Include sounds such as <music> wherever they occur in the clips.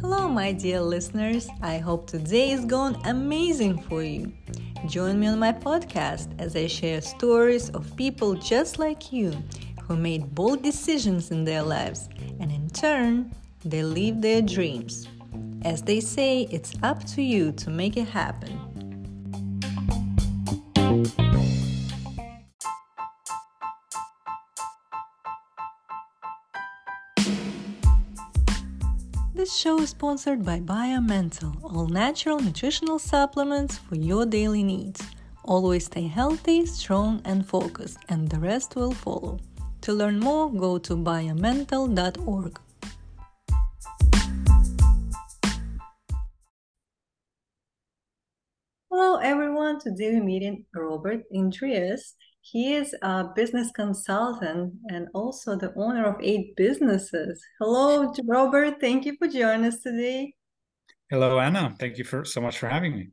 Hello, my dear listeners. I hope today is going amazing for you. Join me on my podcast as I share stories of people just like you who made bold decisions in their lives and in turn, they live their dreams. As they say, it's up to you to make it happen. This show is sponsored by BioMental, all natural nutritional supplements for your daily needs. Always stay healthy, strong, and focused, and the rest will follow. To learn more, go to biomental.org. Hello, everyone. Today we're meeting Robert Indries. He is a business consultant and also the owner of eight businesses. Hello, Robert. Thank you for joining us today. Hello, Anna. Thank you for so much for having me.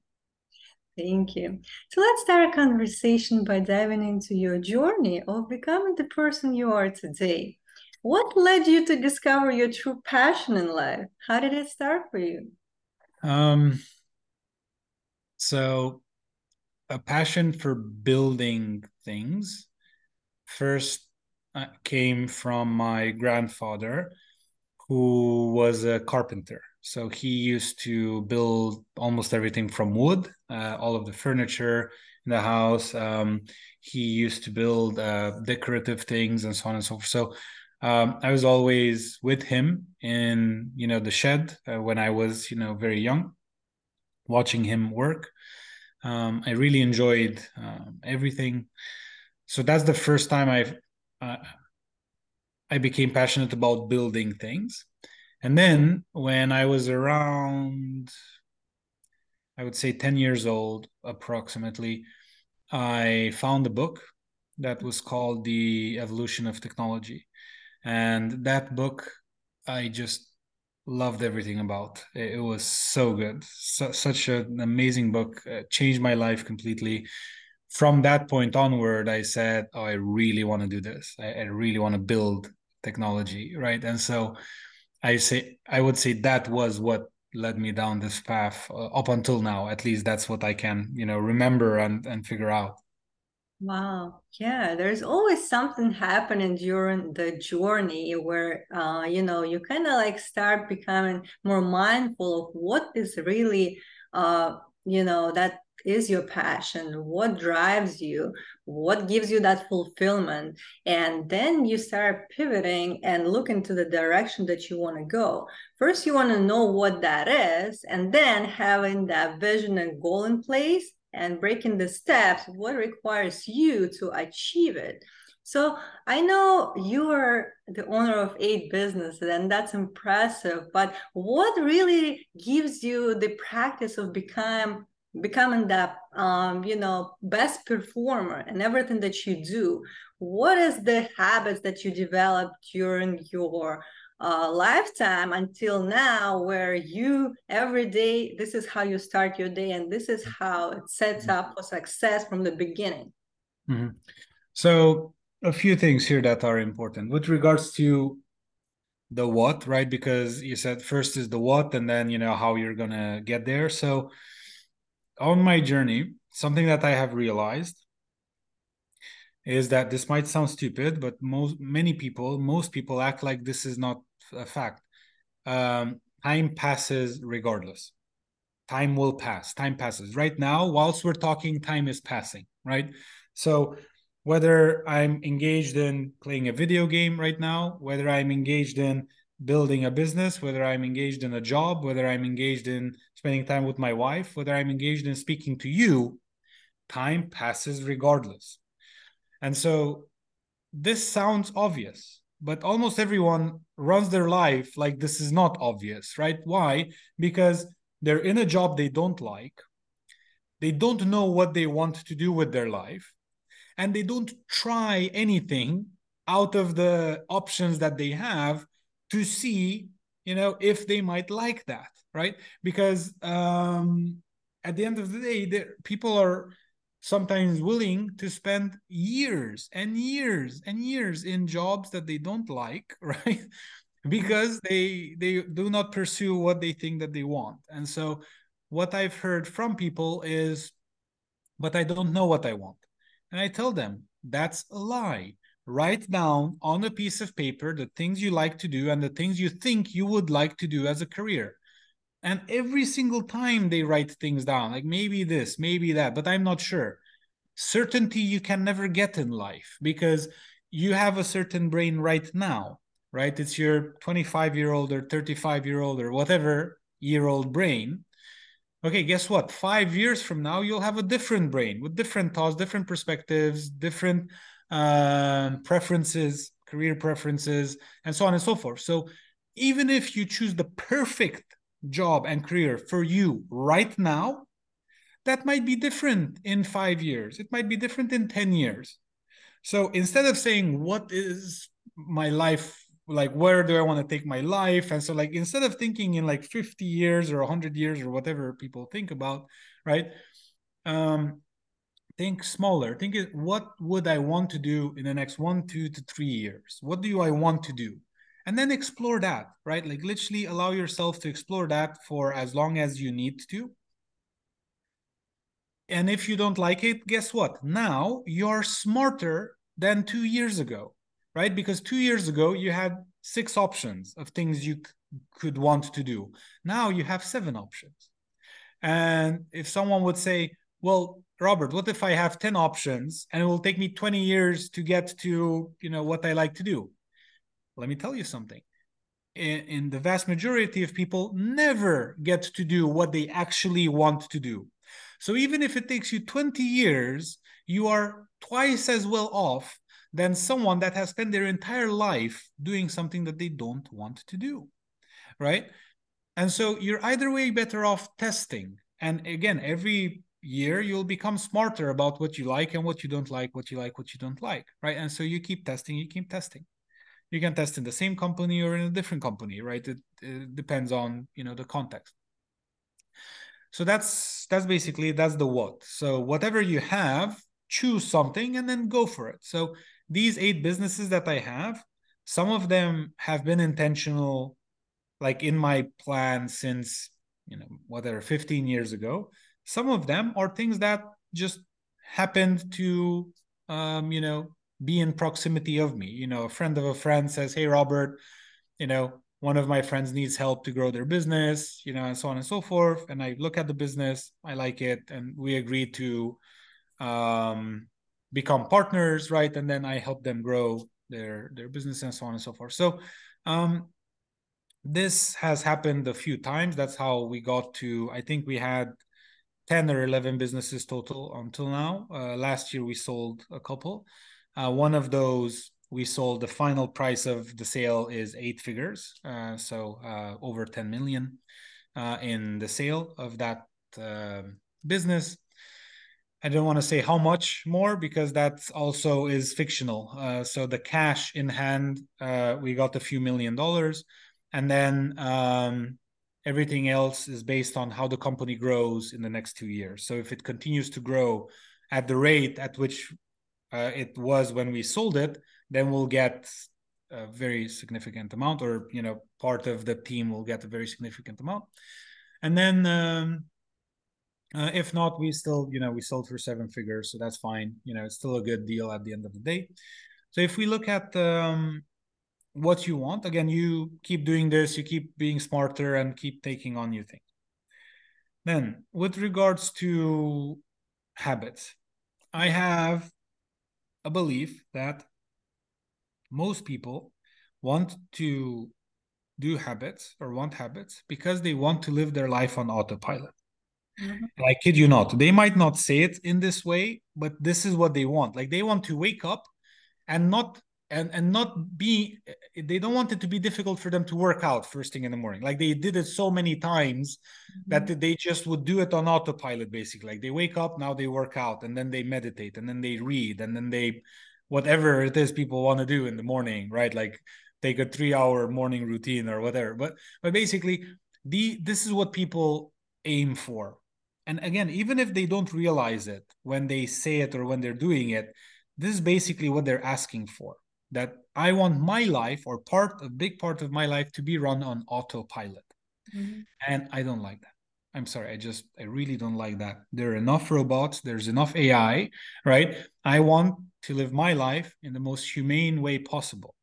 Thank you. So let's start a conversation by diving into your journey of becoming the person you are today. What led you to discover your true passion in life? How did it start for you? Um, so a passion for building things. First uh, came from my grandfather who was a carpenter. So he used to build almost everything from wood uh, all of the furniture in the house. Um, he used to build uh, decorative things and so on and so forth. So um, i was always with him in you know the shed uh, when i was you know very young watching him work um, I really enjoyed um, everything. So that's the first time I've uh, I became passionate about building things. And then when I was around, I would say 10 years old, approximately, I found a book that was called The Evolution of Technology. And that book, I just loved everything about. It, it was so good, so, such an amazing book. Uh, changed my life completely. From that point onward, I said, "Oh, I really want to do this. I, I really want to build technology, right?" And so, I say, I would say that was what led me down this path uh, up until now. At least that's what I can, you know, remember and and figure out. Wow. Yeah, there's always something happening during the journey where, uh, you know, you kind of like start becoming more mindful of what is really, uh, you know, that is your passion, what drives you, what gives you that fulfillment. And then you start pivoting and look into the direction that you want to go. First, you want to know what that is, and then having that vision and goal in place and breaking the steps, what requires you to achieve it. So I know you are the owner of eight businesses, and that's impressive. But what really gives you the practice of become becoming that um, you know best performer and everything that you do? What is the habits that you developed during your uh, lifetime until now where you every day this is how you start your day and this is how it sets up for success from the beginning. Mm-hmm. so a few things here that are important. With regards to the what right? Because you said first is the what and then you know how you're gonna get there. So on my journey something that i have realized is that this might sound stupid but most many people most people act like this is not a fact. Um, time passes regardless. Time will pass. Time passes. Right now, whilst we're talking, time is passing, right? So whether I'm engaged in playing a video game right now, whether I'm engaged in building a business, whether I'm engaged in a job, whether I'm engaged in spending time with my wife, whether I'm engaged in speaking to you, time passes regardless. And so this sounds obvious, but almost everyone runs their life like this is not obvious, right? Why? Because they're in a job they don't like, they don't know what they want to do with their life, and they don't try anything out of the options that they have to see, you know, if they might like that, right? Because um, at the end of the day, people are sometimes willing to spend years and years and years in jobs that they don't like <laughs> right? Because they they do not pursue what they think that they want. And so what i've heard from people is but i don't know what i want. And i tell them that's a lie. Write down on a piece of paper the things you like to do and the things you think you would like to do as a career and every single time they write things down like maybe this maybe that but i'm not sure. Certainty you can never get in life because you have a certain brain right now right? It's your 25 year old or 35 year old or whatever year old brain. Okay guess what? Five years from now you'll have a different brain with different thoughts different perspectives different um, preferences, career preferences, and so on and so forth. So even if you choose the perfect job and career for you right now, that might be different in five years. It might be different in 10 years. So instead of saying, What is my life like? Where do I want to take my life? And so, like, instead of thinking in like 50 years or 100 years or whatever people think about, right? Um, think smaller think what would i want to do in the next one two to three years what do i want to do and then explore that right? Like literally allow yourself to explore that for as long as you need to. And if you don't like it guess what? Now you're smarter than two years ago right? Because two years ago you had six options of things you c- could want to do. Now you have seven options. And if someone would say well Robert, what if I have 10 options and it will take me 20 years to get to, you know, what I like to do? Let me tell you something. In, the vast majority of people never get to do what they actually want to do. So even if it takes you 20 years, you are twice as well off than someone that has spent their entire life doing something that they don't want to do. Right? And so you're either way better off testing. And again, every year you'll become smarter about what you like and what you don't like what you like what you don't like right and so you keep testing you keep testing you can test in the same company or in a different company right? It, it depends on you know the context. So that's that's basically that's the what. So whatever you have choose something and then go for it. So these eight businesses that i have some of them have been intentional like in my plan since you know whatever 15 years ago. Some of them are things that just happened to um, you know be in proximity of me. You know a friend of a friend says hey robert you know one of my friends needs help to grow their business you know and so on and so forth. And i look at the business i like it and we agree to um, become partners right? And then i help them grow their their business and so on and so forth. So um, this has happened a few times. That's how we got to i think we had 10 or 11 businesses total until now. Uh, last year we sold a couple. Uh, one of those we sold the final price of the sale is eight figures, uh, so uh, over 10 million uh, in the sale of that um, business. I don't want to say how much more because that also is fictional. Uh, so the cash in hand, we got a few million dollars, and then um, everything else is based on how the company grows in the next two years. So if it continues to grow at the rate at which uh, it was when we sold it, then we'll get a very significant amount, or you know, part of the team will get a very significant amount. And then, um, uh, if not, we still, you know, we sold for seven figures, so that's fine. You know, it's still a good deal at the end of the day. So if we look at um, what you want again you keep doing this you keep being smarter and keep taking on new things then with regards to habits i have a belief that most people want to do habits or want habits because they want to live their life on autopilot mm-hmm. i kid you not they might not say it in this way but this is what they want like they want to wake up and not and and not be they don't want it to be difficult for them to work out first thing in the morning. Like they did it so many times mm-hmm. that they just would do it on autopilot basically. Like they wake up now they work out and then they meditate and then they read and then they whatever it is people want to do in the morning right? Like take a 3 hour morning routine or whatever. But but basically the this is what people aim for. And again, even if they don't realize it when they say it or when they're doing it, this is basically what they're asking for. That I want my life or part, a big part of my life to be run on autopilot. Mm-hmm. And I don't like that. I'm sorry, I just, I really don't like that. There are enough robots, there's enough AI, right? I want to live my life in the most humane way possible,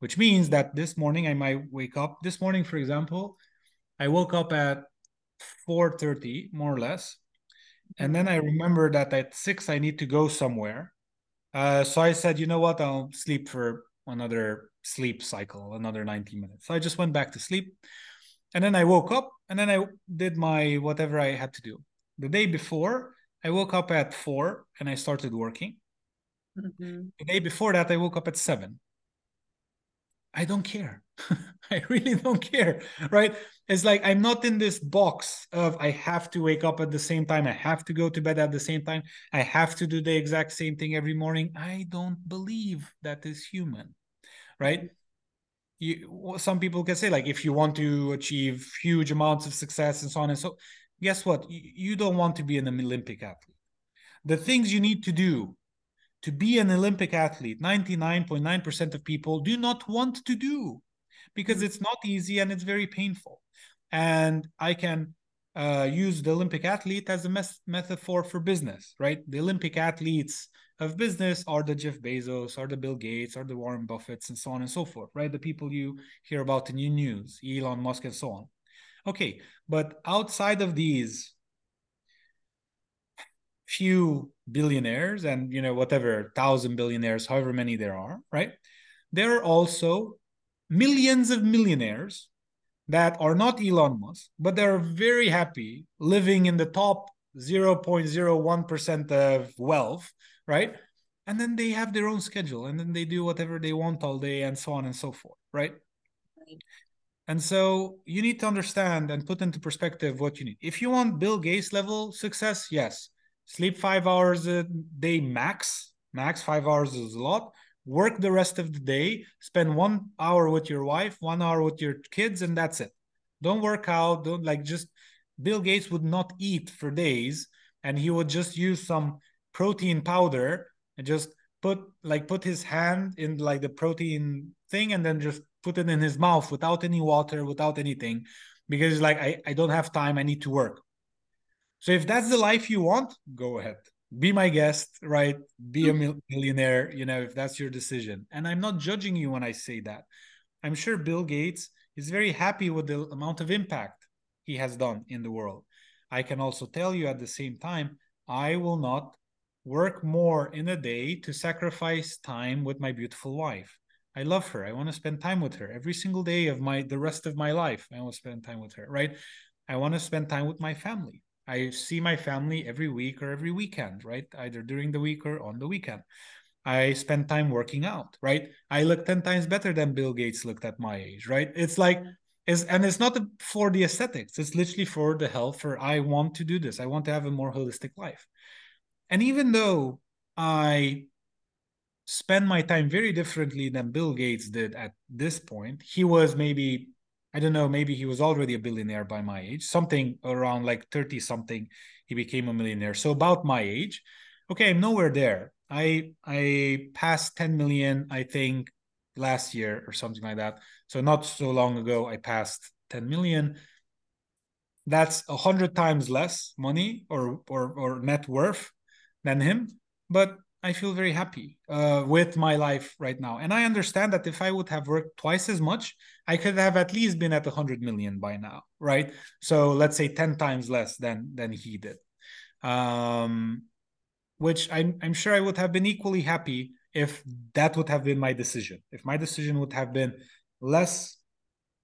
which means that this morning I might wake up. This morning, for example, I woke up at 4.30 more or less and then i remember that at 6 i need to go somewhere uh, so i said you know what? I'll sleep for another sleep cycle another 90 minutes. So i just went back to sleep. And then i woke up and then i did my whatever i had to do. The day before i woke up at 4 and i started working. Mm-hmm. the day before that i woke up at 7 I don't care. <laughs> I really don't care, right? It's like I'm not in this box of I have to wake up at the same time, I have to go to bed at the same time, I have to do the exact same thing every morning. I don't believe that is human, right? Mm-hmm. You, some people can say like if you want to achieve huge amounts of success and so on and so guess what you don't want to be an olympic athlete the things you need to do to be an Olympic athlete, 99.9% of people do not want to do because mm. it's not easy and it's very painful. And I can uh, use the Olympic athlete as a mes- metaphor for business, right? The Olympic athletes of business are the Jeff Bezos, are the Bill Gates, are the Warren Buffetts, and so on and so forth, right? The people you hear about in your news, Elon Musk, and so on. Okay, but outside of these few billionaires and you know whatever thousand billionaires however many there are right there are also millions of millionaires that are not elon musk but they're very happy living in the top 0.01% of wealth right and then they have their own schedule and then they do whatever they want all day and so on and so forth right, right. And so you need to understand and put into perspective what you need. If you want Bill Gates level success, yes, sleep five hours a day max. Max five hours is a lot. Work the rest of the day. Spend one hour with your wife, one hour with your kids, and that's it. Don't work out. Don't like just. Bill Gates would not eat for days, and he would just use some protein powder and just put like put his hand in like the protein thing and then just put it in his mouth without any water without anything because like I, I don't have time i need to work so if that's the life you want, go ahead. Be my guest, right? Be a hmm. millionaire, you know, if that's your decision. And I'm not judging you when I say that. I'm sure Bill Gates is very happy with the amount of impact he has done in the world. I can also tell you at the same time, I will not work more in a day to sacrifice time with my beautiful wife. I love her. I want to spend time with her every single day of my the rest of my life. I want to spend time with her, right? I want to spend time with my family. I see my family every week or every weekend, right? Either during the week or on the weekend. I spend time working out, right? I look 10 times better than Bill Gates looked at my age, right? It's like, is and it's not for the aesthetics, it's literally for the health, for I want to do this. I want to have a more holistic life. And even though I spend my time very differently than Bill Gates did at this point, he was maybe I don't know, maybe he was already a billionaire by my age, something around like 30 something, he became a millionaire. So about my age. Okay, I'm nowhere there. I I passed 10 million, I think, last year or something like that. So not so long ago, I passed 10 million. That's a hundred times less money or or or net worth than him. But I feel very happy uh, with my life right now. And I understand that if I would have worked twice as much, I could have at least been at 100 million by now, right? So let's say 10 times less than than he did. Um, which I'm, I'm sure I would have been equally happy if that would have been my decision. If my decision would have been less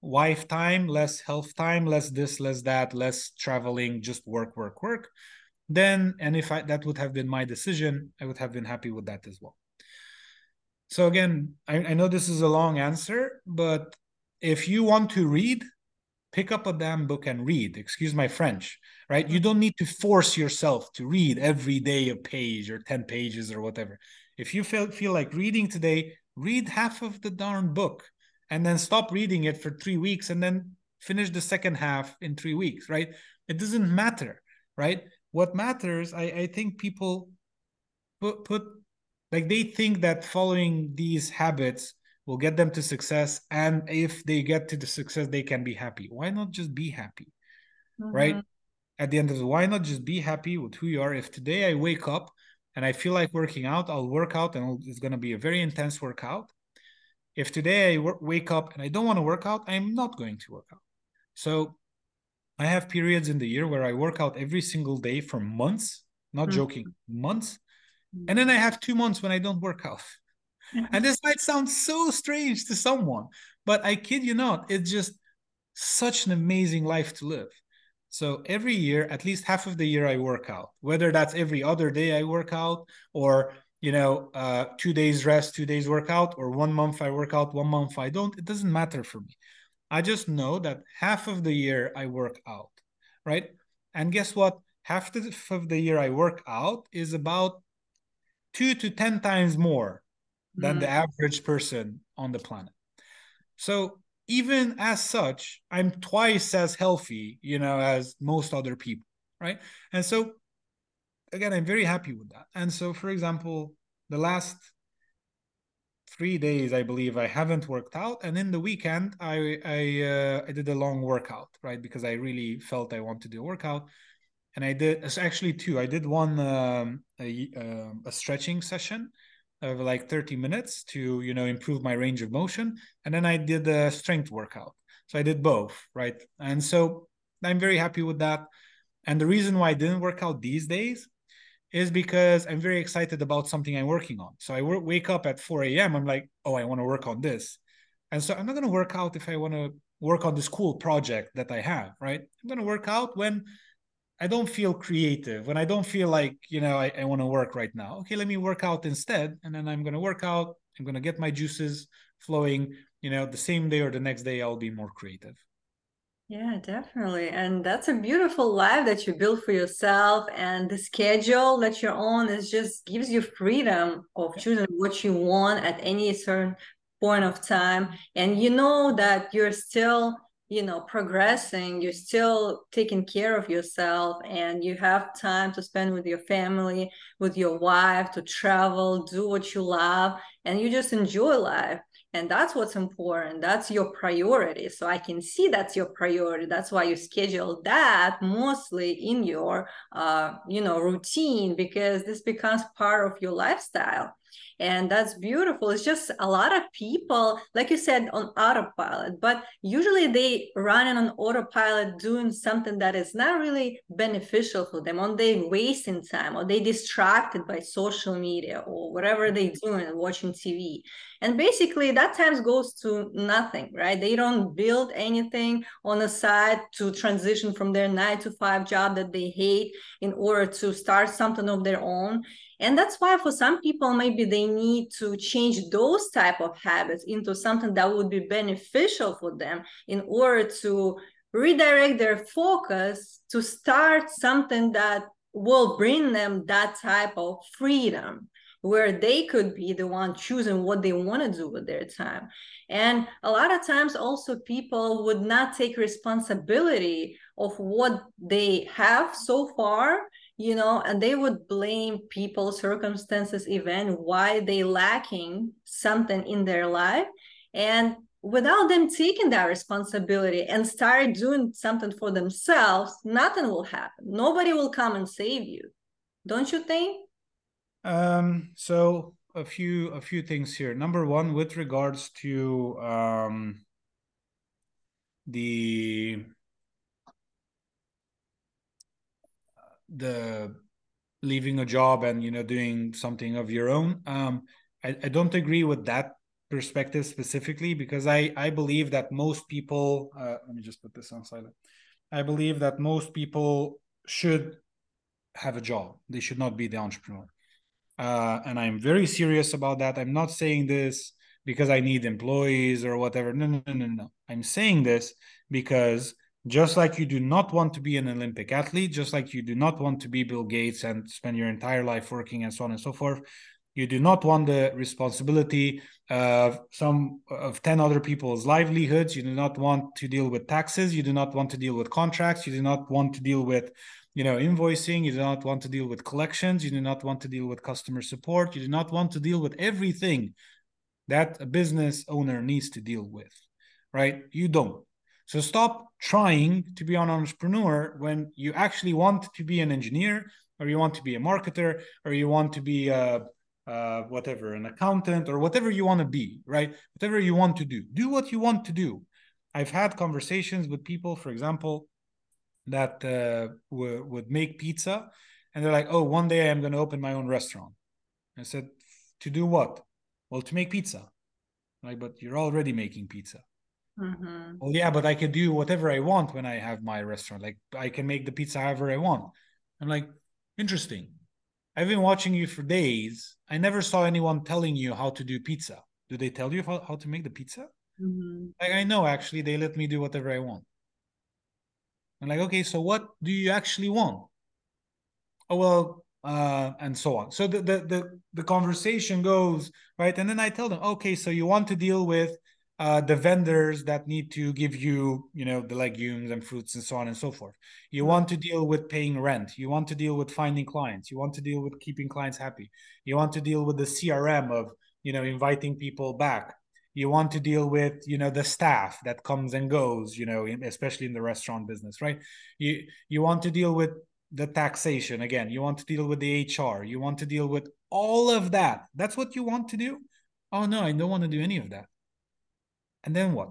wife time, less health time, less this, less that, less traveling, just work, work, work then and if I, that would have been my decision i would have been happy with that as well. So again I, I know this is a long answer but if you want to read pick up a damn book and read. Excuse my french right? You don't need to force yourself to read every day a page or 10 pages or whatever. If you feel, feel like reading today read half of the darn book and then stop reading it for three weeks and then finish the second half in three weeks right? It doesn't matter right what matters i i think people put put like they think that following these habits will get them to success and if they get to the success they can be happy. Why not just be happy mm-hmm. right at the end of the why not just be happy with who you are? If today i wake up and i feel like working out i'll work out and it's going to be a very intense workout. If today i w- wake up and i don't want to work out i'm not going to work out. So i have periods in the year where i work out every single day for months not mm-hmm. joking months and then i have two months when i don't work out and this might sound so strange to someone but i kid you not it's just such an amazing life to live so every year, at least half of the year, I work out. Whether that's every other day I work out, or you know, uh, two days rest, two days workout, or one month I work out, one month I don't. It doesn't matter for me. I just know that half of the year I work out, right? And guess what? Half of the year I work out is about two to ten times more than mm. the average person on the planet. So even as such, I'm twice as healthy, you know, as most other people, right? And so, again, I'm very happy with that. And so, for example, the last three days, I believe, I haven't worked out, and in the weekend, I I uh, I did a long workout, right? Because I really felt I wanted to do a workout, and I did It's actually two. I did one um, a, uh, a stretching session of like 30 minutes to you know improve my range of motion and then i did a strength workout so i did both right and so i'm very happy with that and the reason why i didn't work out these days is because i'm very excited about something i'm working on so i w- wake up at 4 a.m i'm like oh i want to work on this and so i'm not going to work out if i want to work on this cool project that i have right i'm going to work out when I don't feel creative, when I don't feel like, you know, I, I want to work right now. Okay, let me work out instead. And then I'm going to work out. I'm going to get my juices flowing. You know, the same day or the next day, I'll be more creative. Yeah, definitely. And that's a beautiful life that you build for yourself. And the schedule that you're on is just gives you freedom of choosing what you want at any certain point of time. And you know that you're still you know progressing you're still taking care of yourself and you have time to spend with your family with your wife to travel do what you love and you just enjoy life and that's what's important. That's your priority. So i can see that's your priority. That's why you schedule that mostly in your uh, you know routine because this becomes part of your lifestyle and that's beautiful. It's just a lot of people like you said on autopilot but usually they run on autopilot doing something that is not really beneficial for them or they wasting time or they distracted by social media or whatever they mm-hmm. doing watching tv and basically that time goes to nothing right? They don't build anything on the side to transition from their nine to five job that they hate in order to start something of their own and that's why for some people maybe they need to change those type of habits into something that would be beneficial for them in order to redirect their focus to start something that will bring them that type of freedom where they could be the one choosing what they want to do with their time. And a lot of times also people would not take responsibility of what they have so far you know and they would blame people circumstances event why they lacking something in their life. And without them taking that responsibility and start doing something for themselves nothing will happen. Nobody will come and save you. Don't you think? Um so a few a few things here. Number one with regards to um the the leaving a job and you know doing something of your own. Um I, I don't agree with that perspective specifically because i i believe that most people uh, let me just put this on silent. I believe that most people should have a job. They should not be the entrepreneur. Uh, and i'm very serious about that. I'm not saying this because i need employees or whatever. No no no no no. I'm saying this because just like you do not want to be an Olympic athlete, just like you do not want to be Bill Gates and spend your entire life working and so on and so forth, you do not want the responsibility of some of 10 other people's livelihoods. You do not want to deal with taxes. You do not want to deal with contracts. You do not want to deal with, you know invoicing you do not want to deal with collections you do not want to deal with customer support you do not want to deal with everything that a business owner needs to deal with right you don't so stop trying to be an entrepreneur when you actually want to be an engineer or you want to be a marketer or you want to be a, a whatever an accountant or whatever you want to be right whatever you want to do do what you want to do i've had conversations with people for example that uh, w- would make pizza, and they're like, "Oh, one day I'm going to open my own restaurant." I said, "To do what?" Well, to make pizza. Like, but you're already making pizza. Mm-hmm. Well, yeah, but I could do whatever I want when I have my restaurant. Like, I can make the pizza however I want. I'm like, interesting. I've been watching you for days. I never saw anyone telling you how to do pizza. Do they tell you how, how to make the pizza? Mm-hmm. Like, I know actually, they let me do whatever I want. I'm like, okay, so what do you actually want? Oh well, uh, and so on. So the, the the the conversation goes right, and then I tell them, okay, so you want to deal with uh, the vendors that need to give you, you know, the legumes and fruits and so on and so forth. You want to deal with paying rent. You want to deal with finding clients. You want to deal with keeping clients happy. You want to deal with the CRM of, you know, inviting people back you want to deal with you know the staff that comes and goes you know especially in the restaurant business right you you want to deal with the taxation again you want to deal with the hr you want to deal with all of that that's what you want to do oh no i don't want to do any of that and then what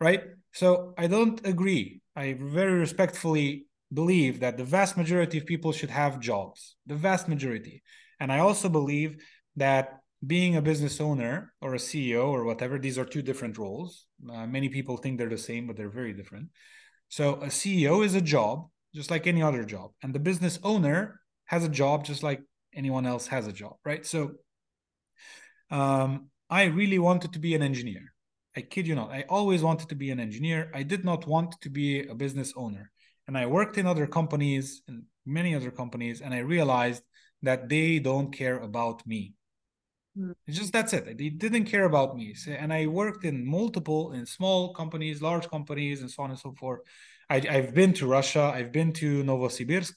right so i don't agree i very respectfully believe that the vast majority of people should have jobs the vast majority and i also believe that being a business owner or a CEO or whatever, these are two different roles. Uh, many people think they're the same, but they're very different. So a CEO is a job, just like any other job, and the business owner has a job, just like anyone else has a job, right? So, um, I really wanted to be an engineer. I kid you not. I always wanted to be an engineer. I did not want to be a business owner. And I worked in other companies and many other companies, and I realized that they don't care about me Mm. It's just that's it. They didn't care about me. And I worked in multiple, in small companies, large companies, and so on and so forth. I, have been to Russia. I've been to Novosibirsk.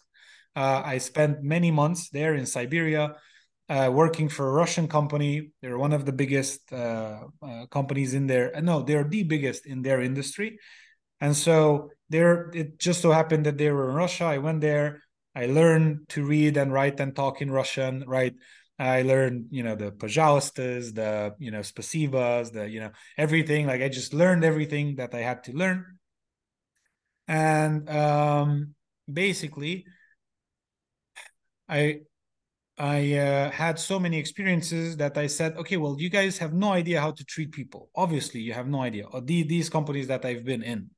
Uh, I spent many months there in Siberia, uh, working for a Russian company. They're one of the biggest uh, uh companies in there. No, they're the biggest in their industry. And so there, it just so happened that they were in Russia. I went there. I learned to read and write and talk in Russian, right? I learned, you know, the pajastas, the, you know, spasibas, the, you know, everything. Like I just learned everything that I had to learn. And um, basically, I I uh, had so many experiences that I said, okay, well, you guys have no idea how to treat people. Obviously, you have no idea. Or the, these companies that I've been in.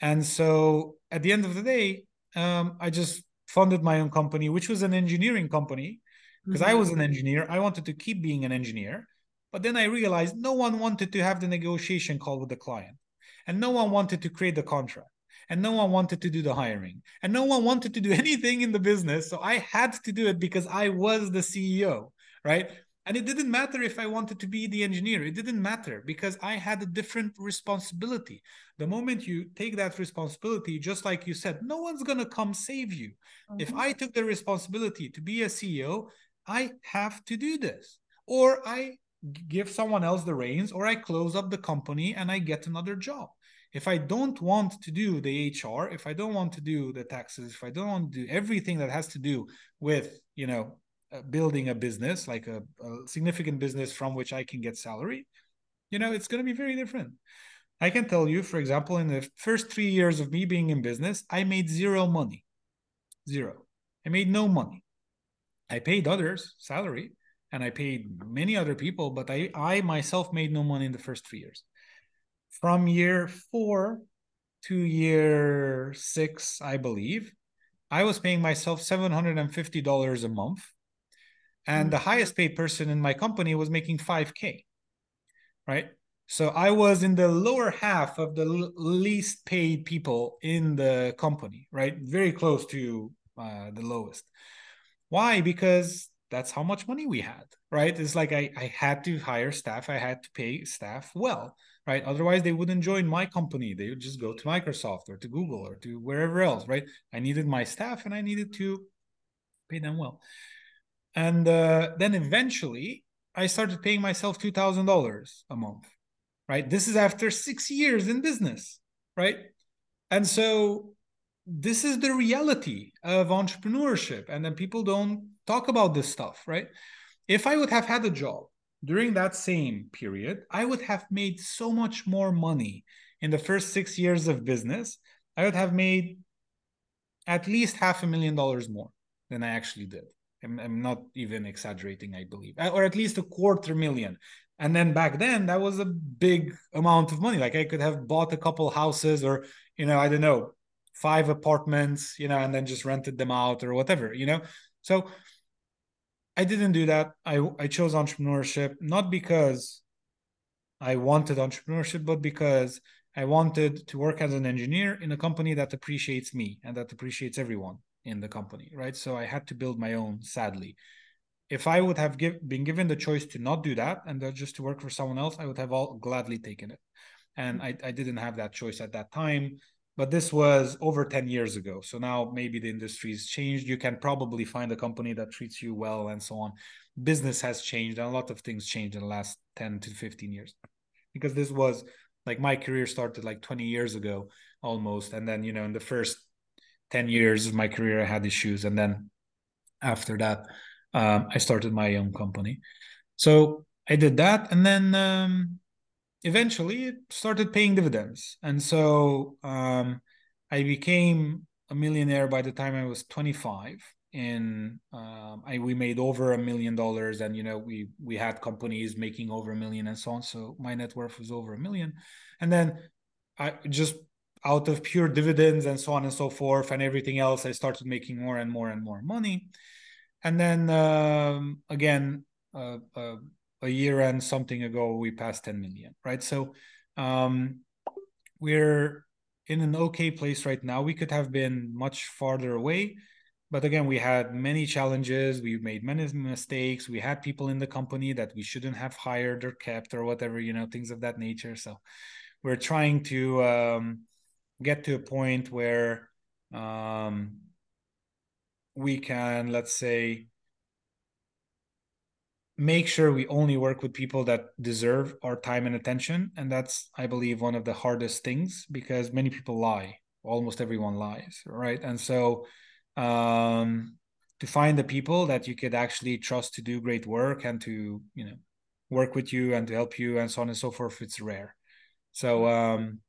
And so at the end of the day, um, I just funded my own company, which was an engineering company because mm-hmm. I was an engineer. I wanted to keep being an engineer. But then I realized no one wanted to have the negotiation call with the client, and no one wanted to create the contract, and no one wanted to do the hiring, and no one wanted to do <laughs> anything in the business. So I had to do it because I was the CEO, right? And it didn't matter if I wanted to be the engineer. It didn't matter because I had a different responsibility. The moment you take that responsibility, just like you said, no one's going to come save you. Mm-hmm. If I took the responsibility to be a CEO, I have to do this. Or I give someone else the reins, or I close up the company and I get another job. If I don't want to do the HR, if I don't want to do the taxes, if I don't want to do everything that has to do with, you know, uh, building a business, like a, a significant business from which I can get salary, you know, it's going to be very different. I can tell you, for example, in the first three years of me being in business, I made zero money. Zero. I made no money. I paid others salary and I paid many other people, but I, I myself made no money in the first three years. From year four to year six, I believe, I was paying myself $750 a month. And the highest paid person in my company was making 5K. Right. So I was in the lower half of the least paid people in the company, right? Very close to uh, the lowest. Why? Because that's how much money we had, right? It's like I, I had to hire staff, I had to pay staff well, right? Otherwise, they wouldn't join my company. They would just go to Microsoft or to Google or to wherever else, right? I needed my staff and I needed to pay them well. And uh, then eventually, I started paying myself $2,000 a month, right? This is after six years in business, right? And so this is the reality of entrepreneurship. And then people don't talk about this stuff, right? If I would have had a job during that same period, I would have made so much more money in the first six years of business. I would have made at least half a million dollars more than I actually did. I'm, I'm not even exaggerating, I believe, or at least a quarter million. And then back then, that was a big amount of money. Like I could have bought a couple houses or, you know, I don't know, five apartments, you know, and then just rented them out or whatever, you know. So I didn't do that. I I chose entrepreneurship not because I wanted entrepreneurship, but because I wanted to work as an engineer in a company that appreciates me and that appreciates everyone in the company, right? So I had to build my own, sadly. If I would have give, been given the choice to not do that and just to work for someone else, I would have all gladly taken it. And I, I didn't have that choice at that time but this was over 10 years ago so now maybe the industry's changed. You can probably find a company that treats you well and so on. Business has changed and a lot of things changed in the last 10 to 15 years. Because this was like my career started like 20 years ago almost and then you know in the first 10 years of my career i had issues and then after that um, i started my own company. So i did that and then um, eventually it started paying dividends. And so um, I became a millionaire by the time I was 25. And um, I, we made over a million dollars, and you know we we had companies making over a million and so on. So my net worth was over a million, and then I just out of pure dividends and so on and so forth and everything else, I started making more and more and more money. And then um, again, uh, uh, a year and something ago we passed 10 million right? So um, we're in an okay place right now. We could have been much farther away but again we had many challenges. We made many mistakes. We had people in the company that we shouldn't have hired or kept or whatever you know things of that nature. So we're trying to um, get to a point where um, we can let's say make sure we only work with people that deserve our time and attention. And that's i believe one of the hardest things because many people lie. Almost everyone lies right? And so um to find the people that you could actually trust to do great work and to you know work with you and to help you and so on and so forth it's rare. So um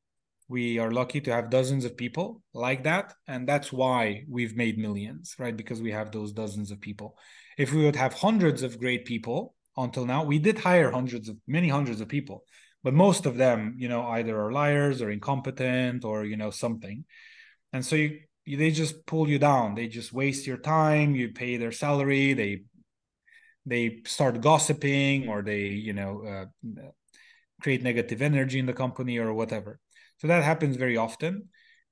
we are lucky to have dozens of people like that. And that's why we've made millions right? Because we have those dozens of people if we would have hundreds of great people until now we did hire hundreds of many hundreds of people but most of them you know either are liars or incompetent or you know something. And so you, they just pull you down. They just waste your time. You pay their salary. They they start gossiping or they you know uh, create negative energy in the company or whatever. So that happens very often.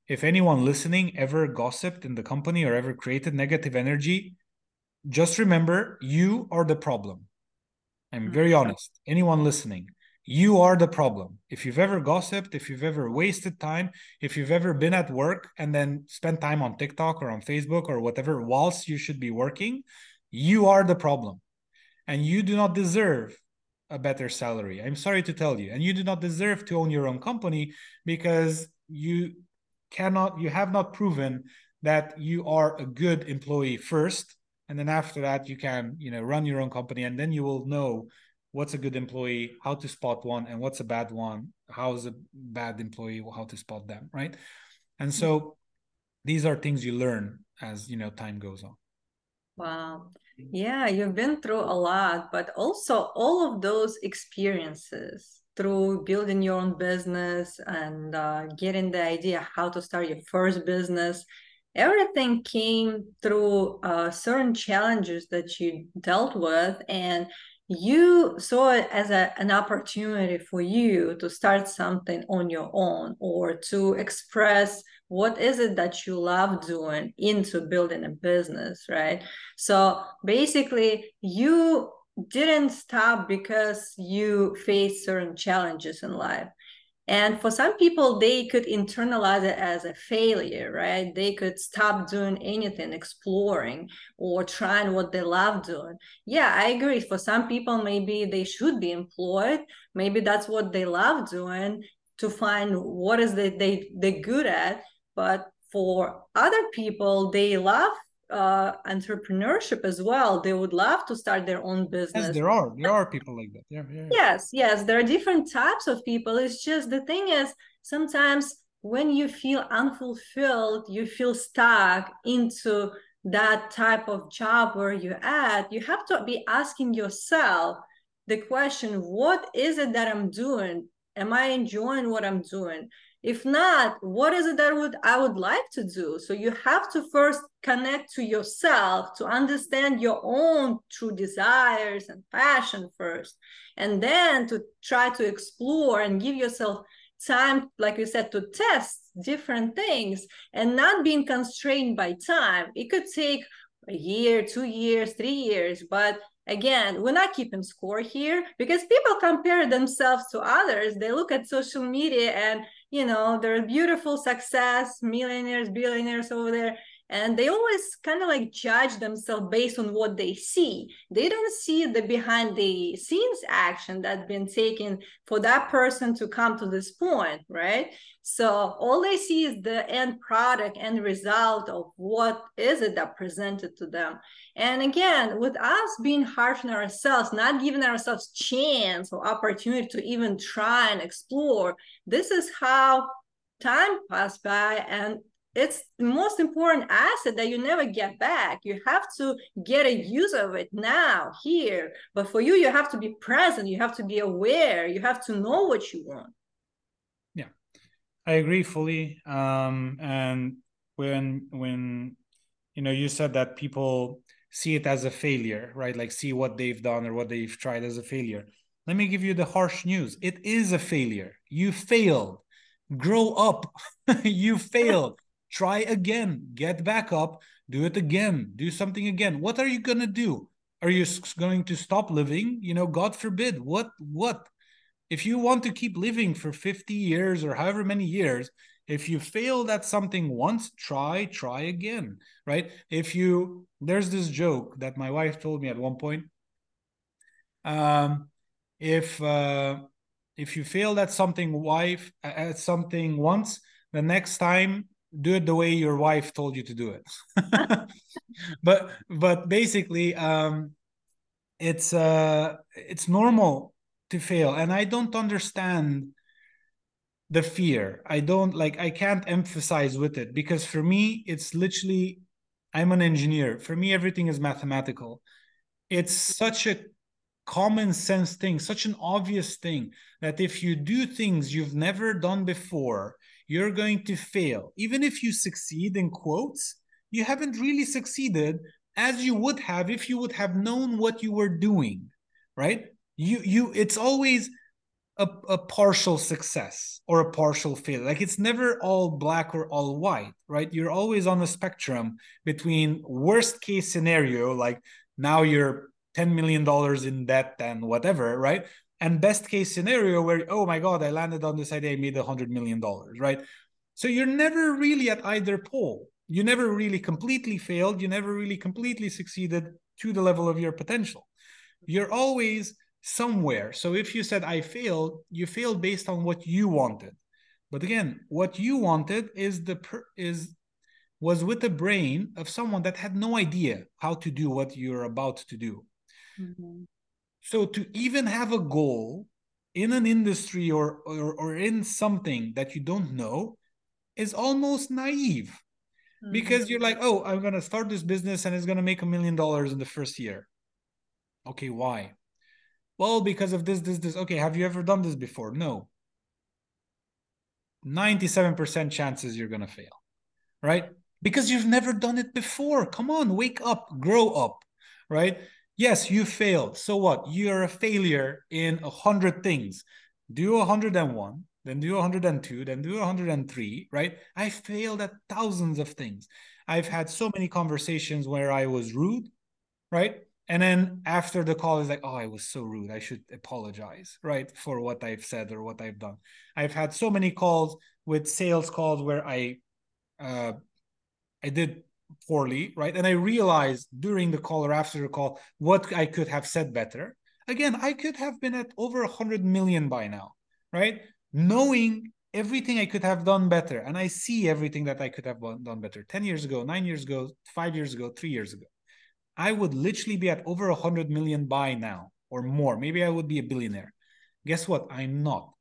If anyone listening ever gossiped in the company or ever created negative energy, just remember you are the problem. I'm very mm-hmm. honest. Anyone listening, you are the problem. If you've ever gossiped, if you've ever wasted time, if you've ever been at work and then spent time on TikTok or on Facebook or whatever whilst you should be working, you are the problem. And you do not deserve a better salary. I'm sorry to tell you. And you do not deserve to own your own company because you cannot, you have not proven that you are a good employee first. And then after that, you can, you know, run your own company and then you will know what's a good employee, how to spot one, and what's a bad one, how's a bad employee, how to spot them, right? And so these are things you learn as you know time goes on. Wow. Yeah, you've been through a lot, but also all of those experiences through building your own business and uh, getting the idea how to start your first business, everything came through uh, certain challenges that you dealt with. And you saw it as a, an opportunity for you to start something on your own or to express what is it that you love doing into building a business right so basically you didn't stop because you faced certain challenges in life and for some people, they could internalize it as a failure, right? They could stop doing anything, exploring or trying what they love doing. Yeah, I agree. For some people, maybe they should be employed. Maybe that's what they love doing to find what is that they, they're good at. But for other people, they love uh, entrepreneurship as well. They would love to start their own business. Yes, there are. There are people like that. Yeah, yeah. Yes, yes. There are different types of people. It's just the thing is sometimes when you feel unfulfilled, you feel stuck into that type of job where you're at, you have to be asking yourself the question, what is it that I'm doing? Am I enjoying what I'm doing? If not what is it that would i would like to do? So you have to first connect to yourself to understand your own true desires and passion first and then to try to explore and give yourself time like you said to test different things and not being constrained by time. It could take a year two years three years but again we're not keeping score here because people compare themselves to others. They look at social media and you know there's beautiful success millionaires billionaires over there and they always kind of like judge themselves based on what they see. They don't see the behind the scenes action that's been taken for that person to come to this point right? So all they see is the end product and result of what is it that presented to them. And again with us being harsh on ourselves not giving ourselves chance or opportunity to even try and explore this is how time passed by and it's the most important asset that you never get back. You have to get a use of it now, here. But for you, you have to be present. You have to be aware. You have to know what you want. Yeah, I agree fully. Um, and when when you know you said that people see it as a failure, right? Like see what they've done or what they've tried as a failure. Let me give you the harsh news. It is a failure. You failed. Grow up. <laughs> you failed try again, get back up, do it again, do something again. What are you going to do? Are you going to stop living? You know, God forbid. What, what? If you want to keep living for 50 years or however many years, if you failed at something once, try, try again, right? If you, there's this joke that my wife told me at one point. Um, if, uh, if you failed at something wife at something once the next time do it the way your wife told you to do it. <laughs> But but basically um it's uh it's normal to fail. And i don't understand the fear. I don't like i can't emphasize with it because for me it's literally i'm an engineer. For me everything is mathematical. It's such a common sense thing such an obvious thing that if you do things you've never done before you're going to fail. Even if you succeed in quotes, you haven't really succeeded as you would have if you would have known what you were doing, right? You you it's always a, a partial success or a partial failure. Like it's never all black or all white, right? You're always on a spectrum between worst case scenario, like now you're $10 million in debt and whatever, right? And best case scenario where oh my god i landed on this idea i made a hundred million dollars right? So you're never really at either pole. You never really completely failed. You never really completely succeeded to the level of your potential. You're always somewhere. So if you said i failed you failed based on what you wanted. But again what you wanted is the per- is was with the brain of someone that had no idea how to do what you're about to do. Mm-hmm. So to even have a goal in an industry or, or, or in something that you don't know is almost naive mm-hmm. because you're like, oh, I'm going to start this business and it's going to make a million dollars in the first year. Okay, why? Well, because of this, this, this. Okay, have you ever done this before? No. 97% chances you're going to fail, right? Because you've never done it before. Come on, wake up, grow up, right? Yes, you failed. So what? You're a failure in a hundred things. Do a hundred and one, then do 102, then do 103, right? I failed at thousands of things. I've had so many conversations where I was rude, right? And then after the call is like, oh, I was so rude. I should apologize, right, for what I've said or what I've done. I've had so many calls with sales calls where I, uh, I did poorly, right? And I realized during the call or after the call what I could have said better. Again, I could have been at over a hundred million by now, right? Knowing everything I could have done better, and I see everything that I could have done better. Ten years ago, nine years ago, five years ago, three years ago I would literally be at over a hundred million by now or more. Maybe I would be a billionaire. Guess what? I'm not.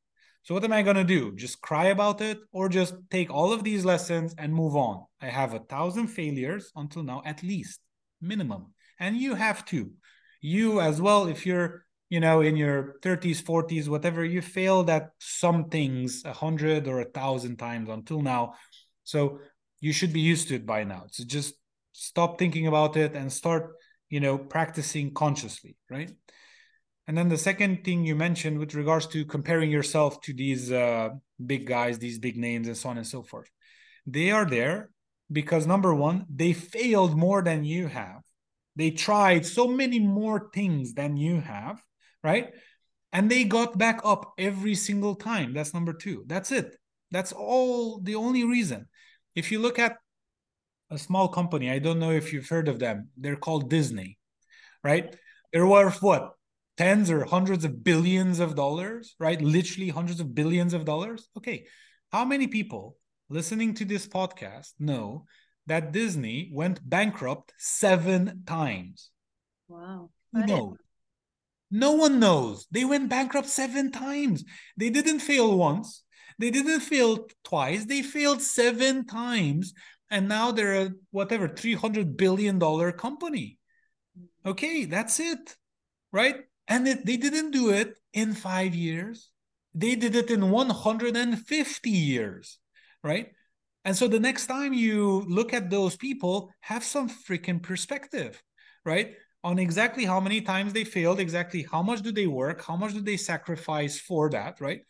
So what am I gonna do? Just cry about it or just take all of these lessons and move on? I have a thousand failures until now, at least minimum. And you have to. You as well, if you're you know in your 30s 40s whatever you failed at some things a hundred or a thousand times until now so you should be used to it by now so just stop thinking about it and start you know practicing consciously right and then the second thing you mentioned with regards to comparing yourself to these uh, big guys these big names and so on and so forth they are there because number one they failed more than you have they tried so many more things than you have right and they got back up every single time that's number two that's it that's all the only reason if you look at a small company. I don't know if you've heard of them. They're called Disney, right? They're worth what? Tens or hundreds of billions of dollars, right? Literally hundreds of billions of dollars. Okay. How many people listening to this podcast know that Disney went bankrupt seven times? Wow. Who knows? No one knows. They went bankrupt seven times. They didn't fail once. They didn't fail twice. They failed seven times and now they're a whatever 300 billion dollar company mm. okay that's it right and it, they didn't do it in 5 years. They did it in 150 years right? And so the next time you look at those people have some freaking perspective right? On exactly how many times they failed exactly how much do they work how much do they sacrifice for that right?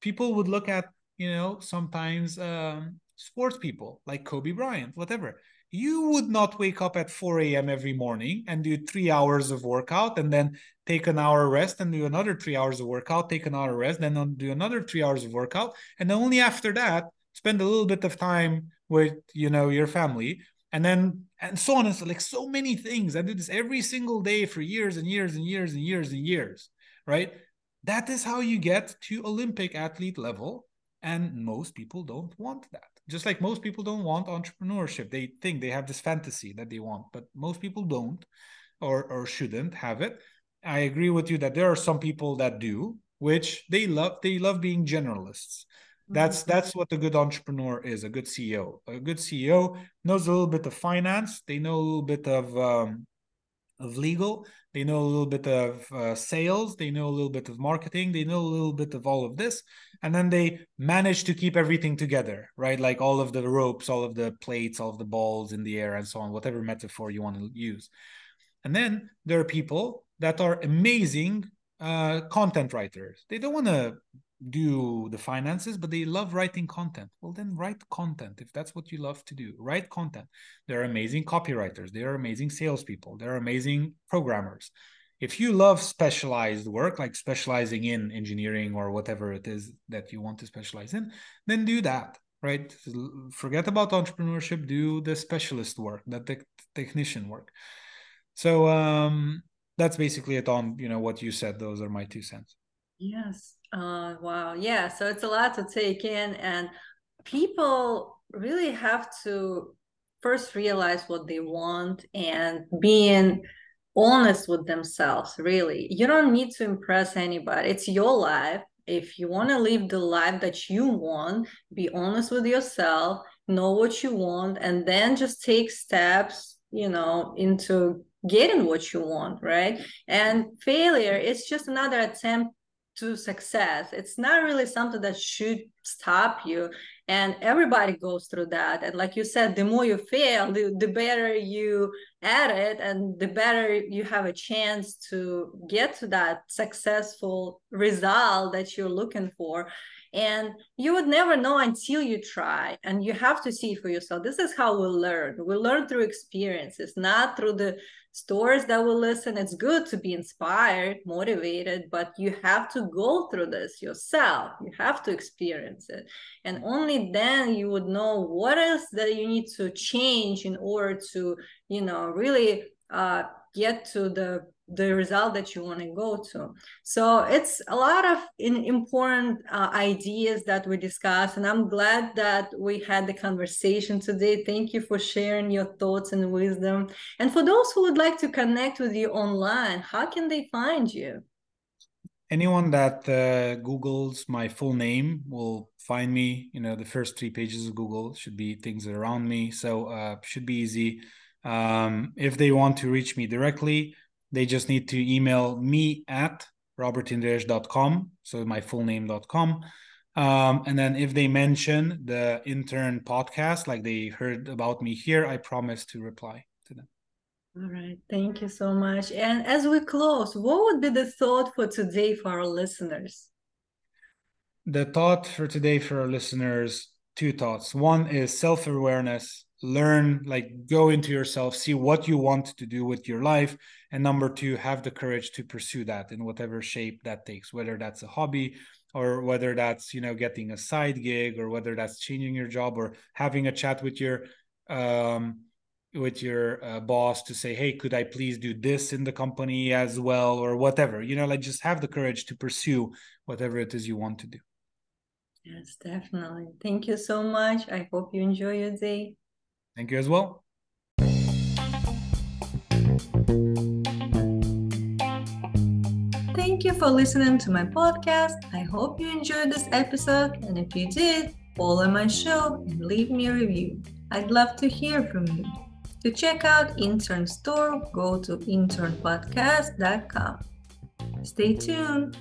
People would look at you know sometimes um, sports people like Kobe Bryant, whatever. You would not wake up at 4 a.m. every morning and do three hours of workout and then take an hour rest and do another three hours of workout, take an hour rest, then do another three hours of workout. And only after that, spend a little bit of time with, you know, your family. And then, and so on and so like so many things. I did this every single day for years and years and years and years and years, right? That is how you get to Olympic athlete level. And most people don't want that just like most people don't want entrepreneurship they think they have this fantasy that they want but most people don't or or shouldn't have it. I agree with you that there are some people that do which they love they love being generalists. That's mm-hmm. that's what a good entrepreneur is a good ceo a good ceo knows a little bit of finance. They know a little bit of um, of legal. They know a little bit of uh, sales. They know a little bit of marketing. They know a little bit of all of this. And then they manage to keep everything together right? Like all of the ropes all of the plates all of the balls in the air and so on whatever metaphor you want to use. And then there are people that are amazing uh, content writers. They don't want to do the finances, but they love writing content. Well, then write content if that's what you love to do. Write content. They're amazing copywriters. They are amazing salespeople. They're amazing programmers. If you love specialized work, like specializing in engineering or whatever it is that you want to specialize in, then do that. Right? Forget about entrepreneurship. Do the specialist work, the te- technician work. So um, that's basically it on you know what you said. Those are my two cents. Yes. Uh, wow. Yeah. So it's a lot to take in, and people really have to first realize what they want and being honest with themselves. Really, you don't need to impress anybody. It's your life. If you want to live the life that you want, be honest with yourself, know what you want, and then just take steps, you know, into getting what you want, right? And failure is just another attempt to success. It's not really something that should stop you. And everybody goes through that. And like you said, the more you fail, the, the better you at it, and the better you have a chance to get to that successful result that you're looking for and you would never know until you try and you have to see for yourself this is how we learn we learn through experiences not through the stories that will listen. It's good to be inspired motivated but you have to go through this yourself. You have to experience it. And only then you would know what else that you need to change in order to you know really uh, get to the the result that you want to go to. So it's a lot of in, important uh, ideas that we discussed, and I'm glad that we had the conversation today. Thank you for sharing your thoughts and wisdom. And for those who would like to connect with you online, how can they find you? Anyone that uh, Google's my full name will find me. You know, the first three pages of Google should be things around me, so uh, should be easy. Um, if they want to reach me directly, they just need to email me at robertindries.com, so my full name.com. Um, and then if they mention the intern podcast, like they heard about me here, I promise to reply to them. All right. Thank you so much. And as we close, what would be the thought for today for our listeners? The thought for today for our listeners two thoughts. One is self awareness learn like go into yourself see what you want to do with your life and number two have the courage to pursue that in whatever shape that takes whether that's a hobby or whether that's you know getting a side gig or whether that's changing your job or having a chat with your um with your uh, boss to say hey could i please do this in the company as well? or whatever you know like just have the courage to pursue whatever it is you want to do. Yes definitely. Thank you so much. I hope you enjoy your day. Thank you as well. Thank you for listening to my podcast. I hope you enjoyed this episode. And if you did, follow my show and leave me a review. I'd love to hear from you. To check out Intern Store, go to internpodcast.com. Stay tuned.